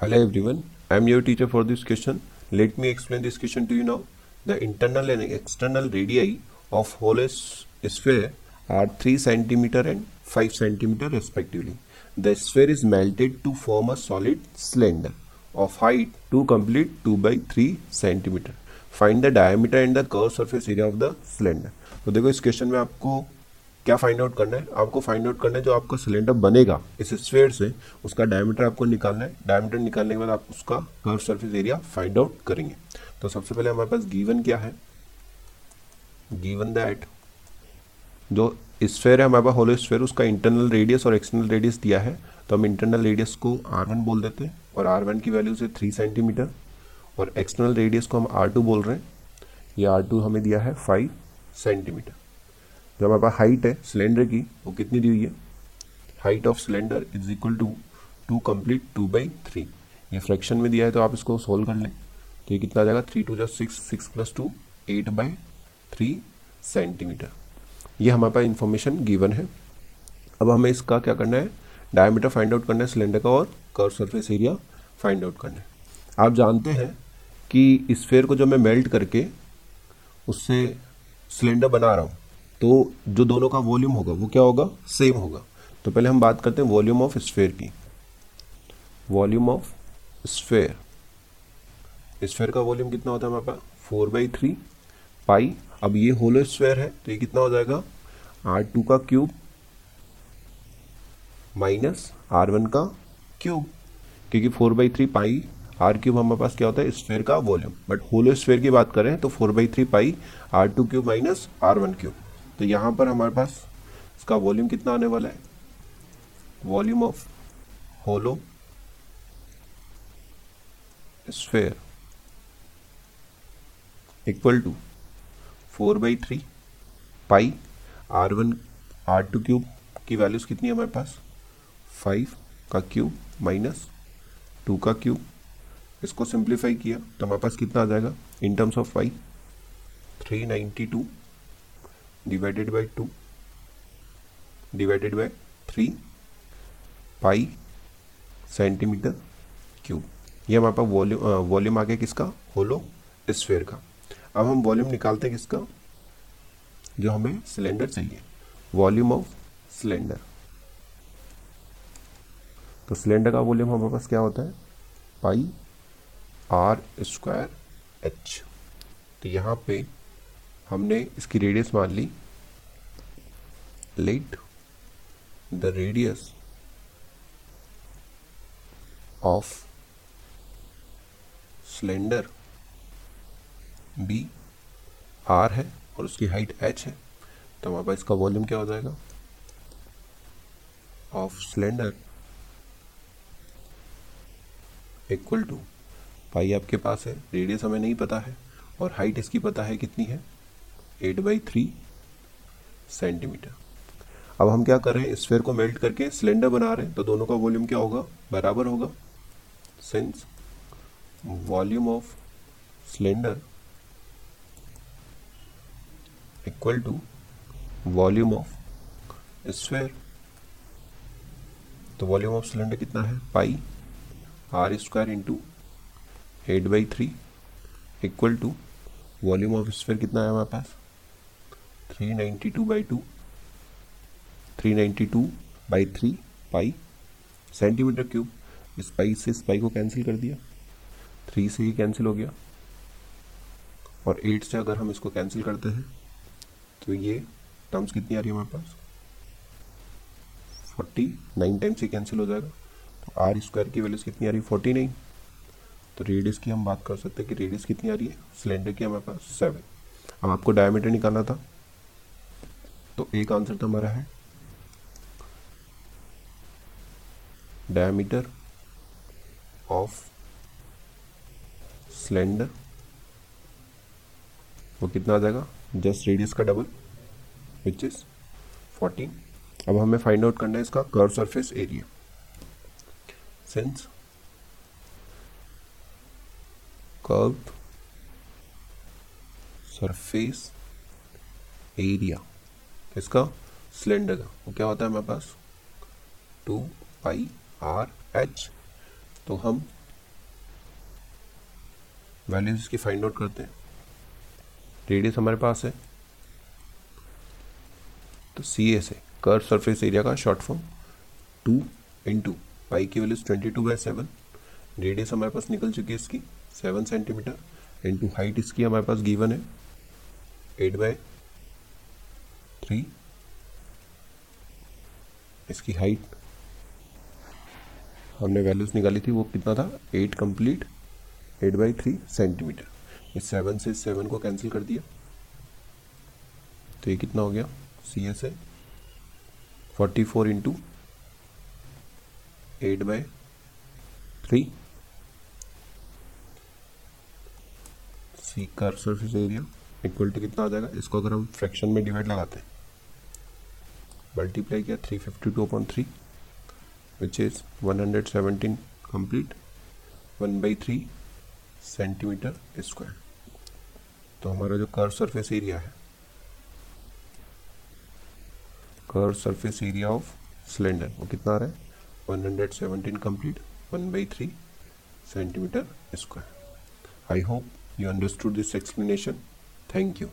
Hello everyone, I am your teacher for this question. Let me explain this question to you now. The internal and external radii of whole sphere are 3 cm and 5 cm respectively. The sphere is melted to form a solid cylinder of height to complete 2 by 3 cm. Find the diameter and the curved surface area of the cylinder. तो देखो इस question में आपको क्या find out करना है? आपको find out करना है जो आपका सिलेंडर बनेगा। इस स्फेयर से उसका डायमीटर आपको निकालना है। डायमीटर निकालने के बाद आप उसका curve surface area find out करेंगे। तो सबसे पहले हमारे पास गीवन क्या है? गीवन दैट जो स्फेयर है, हमारे पास होलो स्फेयर उसका इंटरनल रेडियस और एक्सटर्नल रेडियस दिया है। तो हम इंटरनल रेडियस को आर वन बोल देते हैं और आर वन की वैल्यू से थ्री सेंटीमीटर और एक्सटर्नल रेडियस को हम आर टू बोल रहे हैं। ये आर टू हमें दिया है फाइव सेंटीमीटर जो हमारे पास हाइट है सिलेंडर की, वो कितनी दी हुई है? Height of cylinder is equal to two complete two by three ये फ्रैक्शन में दिया है तो आप इसको सोल्व कर लें। तो ये कितना आ जाएगा? थ्री टू जो six six plus two eight by three centimetre ये हमारे पास इंफॉर्मेशन गिवन है। अब हमें इसका क्या करना है? डायमीटर फाइंड आउट करना है सिलेंडर का और curve surface area find out करना है। आप जानते हैं कि स्फेयर को जो मैं मेल्ट करके उससे सिलेंडर बना रहा हूँ तो जो दोनों का वॉल्यूम होगा, वो क्या होगा? सेम होगा। तो पहले हम बात करते हैं वॉल्यूम ऑफ़ स्फेयर की। Volume of sphere. स्फेयर का वॉल्यूम कितना होता है हमारे पास? Four by three pi. अब ये होलो स्फेयर है तो ये कितना हो जाएगा? आर टू का क्यूब माइनस आर वन का क्यूब। क्योंकि four by three pi, R cube हमारे पास क्या होता है? स्फेयर का वॉल्यूम। बट होलो स्फेयर की बात करें तो four by three pi, R two cube minus R one cube. तो यहाँ पर हमारे पास इसका वॉल्यूम कितना आने वाला है? Volume of hollow sphere equal to four by three pi R one R two cube की वैल्यूज़ कितनी है हमारे पास? फाइव का क्यूब माइनस टू का क्यूब इसको सिंप्लीफाई किया तो हमारे पास कितना आ जाएगा? In terms of Y three ninety two divided by two divided by three pi centimetre cube ये हमारे पास वॉल्यूम वॉल्यूम आ गया किसका? होलो स्फेयर का। अब हम वॉल्यूम निकालते हैं किसका? जो हमें सिलेंडर चाहिए। वॉल्यूम ऑफ़ सिलेंडर तो सिलेंडर का वॉल्यूम हमारे पास क्या होता है? पाई आर स्क्वायर एच तो यहाँ पे हमने इसकी रेडियस मान ली। Let the radius of cylinder be R है और उसकी हाइट एच है। तो हमारे पास इसका वॉल्यूम क्या हो जाएगा? Of cylinder equal to pi आपके पास है। रेडियस हमें नहीं पता है और हाइट इसकी पता है कितनी है? Eight by three centimetre. अब हम क्या कर रहे हैं? स्फेयर को मेल्ट करके सिलेंडर बना रहे हैं। तो दोनों का वॉल्यूम क्या होगा? बराबर होगा। Since volume of cylinder equal to volume of sphere तो वॉल्यूम ऑफ़ सिलेंडर कितना है? Pi R square into eight by three equal to volume of sphere कितना है हमारे पास? Three ninety two by two three ninety two by three pi centimetre cube इस pi से इस पाई को कैंसिल कर दिया। थ्री से ही कैंसिल हो गया। और एट से अगर हम इसको कैंसिल करते हैं तो ये टर्म्स कितनी आ रही है हमारे पास? फोर्टी नाइन टाइम्स ही कैंसिल हो जाएगा। तो आर स्क्वायर की वैल्यूज़ कितनी आ रही है? फोर्टी नाइन तो रेडियस की हम बात कर सकते हैं कि रेडियस कितनी आ रही है? सिलेंडर की हमारे पास सेवन अब आपको डायमीटर निकालना था। तो एक आंसर तो हमारा है। डायमीटर ऑफ़ सिलेंडर वो कितना आ जाएगा? जस्ट रेडियस का डबल विच इज़ फोर्टीन अब हमें फाइंड आउट करना है इसका curve surface area since curve surface area इसका सिलेंडर का वो क्या होता है हमारे पास? Two pi R H. तो हम वैल्यूज़ इसकी फाइंड आउट करते हैं। रेडियस हमारे पास है। तो सी एस है कर्व सरफेस एरिया का short form two into pi की values twenty two by seven radius हमारे पास निकल चुकी है इसकी सेवन सेंटीमीटर इंटू हाइट इसकी हमारे पास गिवन है। एट बाय थ्री इसकी हाइट हमने वैल्यूज़ निकाली थी, वो कितना था? Eight complete eight by three centimetre इस सेवन से सेवन को कैंसिल कर दिया। तो ये कितना हो गया? सी एस है forty four into eight by three C curve surface area equal to कितना आ जाएगा? इसको अगर हम फ्रैक्शन में डिवाइड लगाते हैं मल्टीप्लाई किया three fifty two upon three which is one hundred seventeen complete one by three centimetre square तो हमारा जो कर्व सरफेस एरिया है curve surface area of cylinder वो कितना आ रहा है? One hundred seventeen complete one by three centimetre square I hope you understood this explanation thank you.